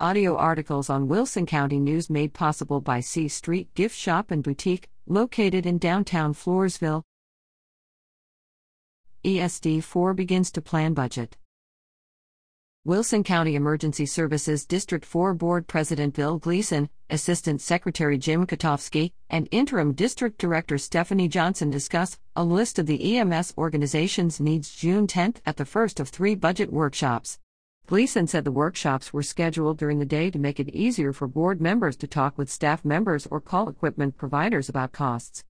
Audio articles on Wilson County News made possible by C Street Gift Shop and Boutique, located in downtown Floresville. ESD 4 begins to plan budget. Wilson County Emergency Services District 4 Board President Bill Gleason, Assistant Secretary Jim Katofsky, and Interim District Director Stephanie Johnson discuss a list of the EMS organization's needs June 10 at the first of three budget workshops. Gleason said the workshops were scheduled during the day to make it easier for board members to talk with staff members or call equipment providers about costs.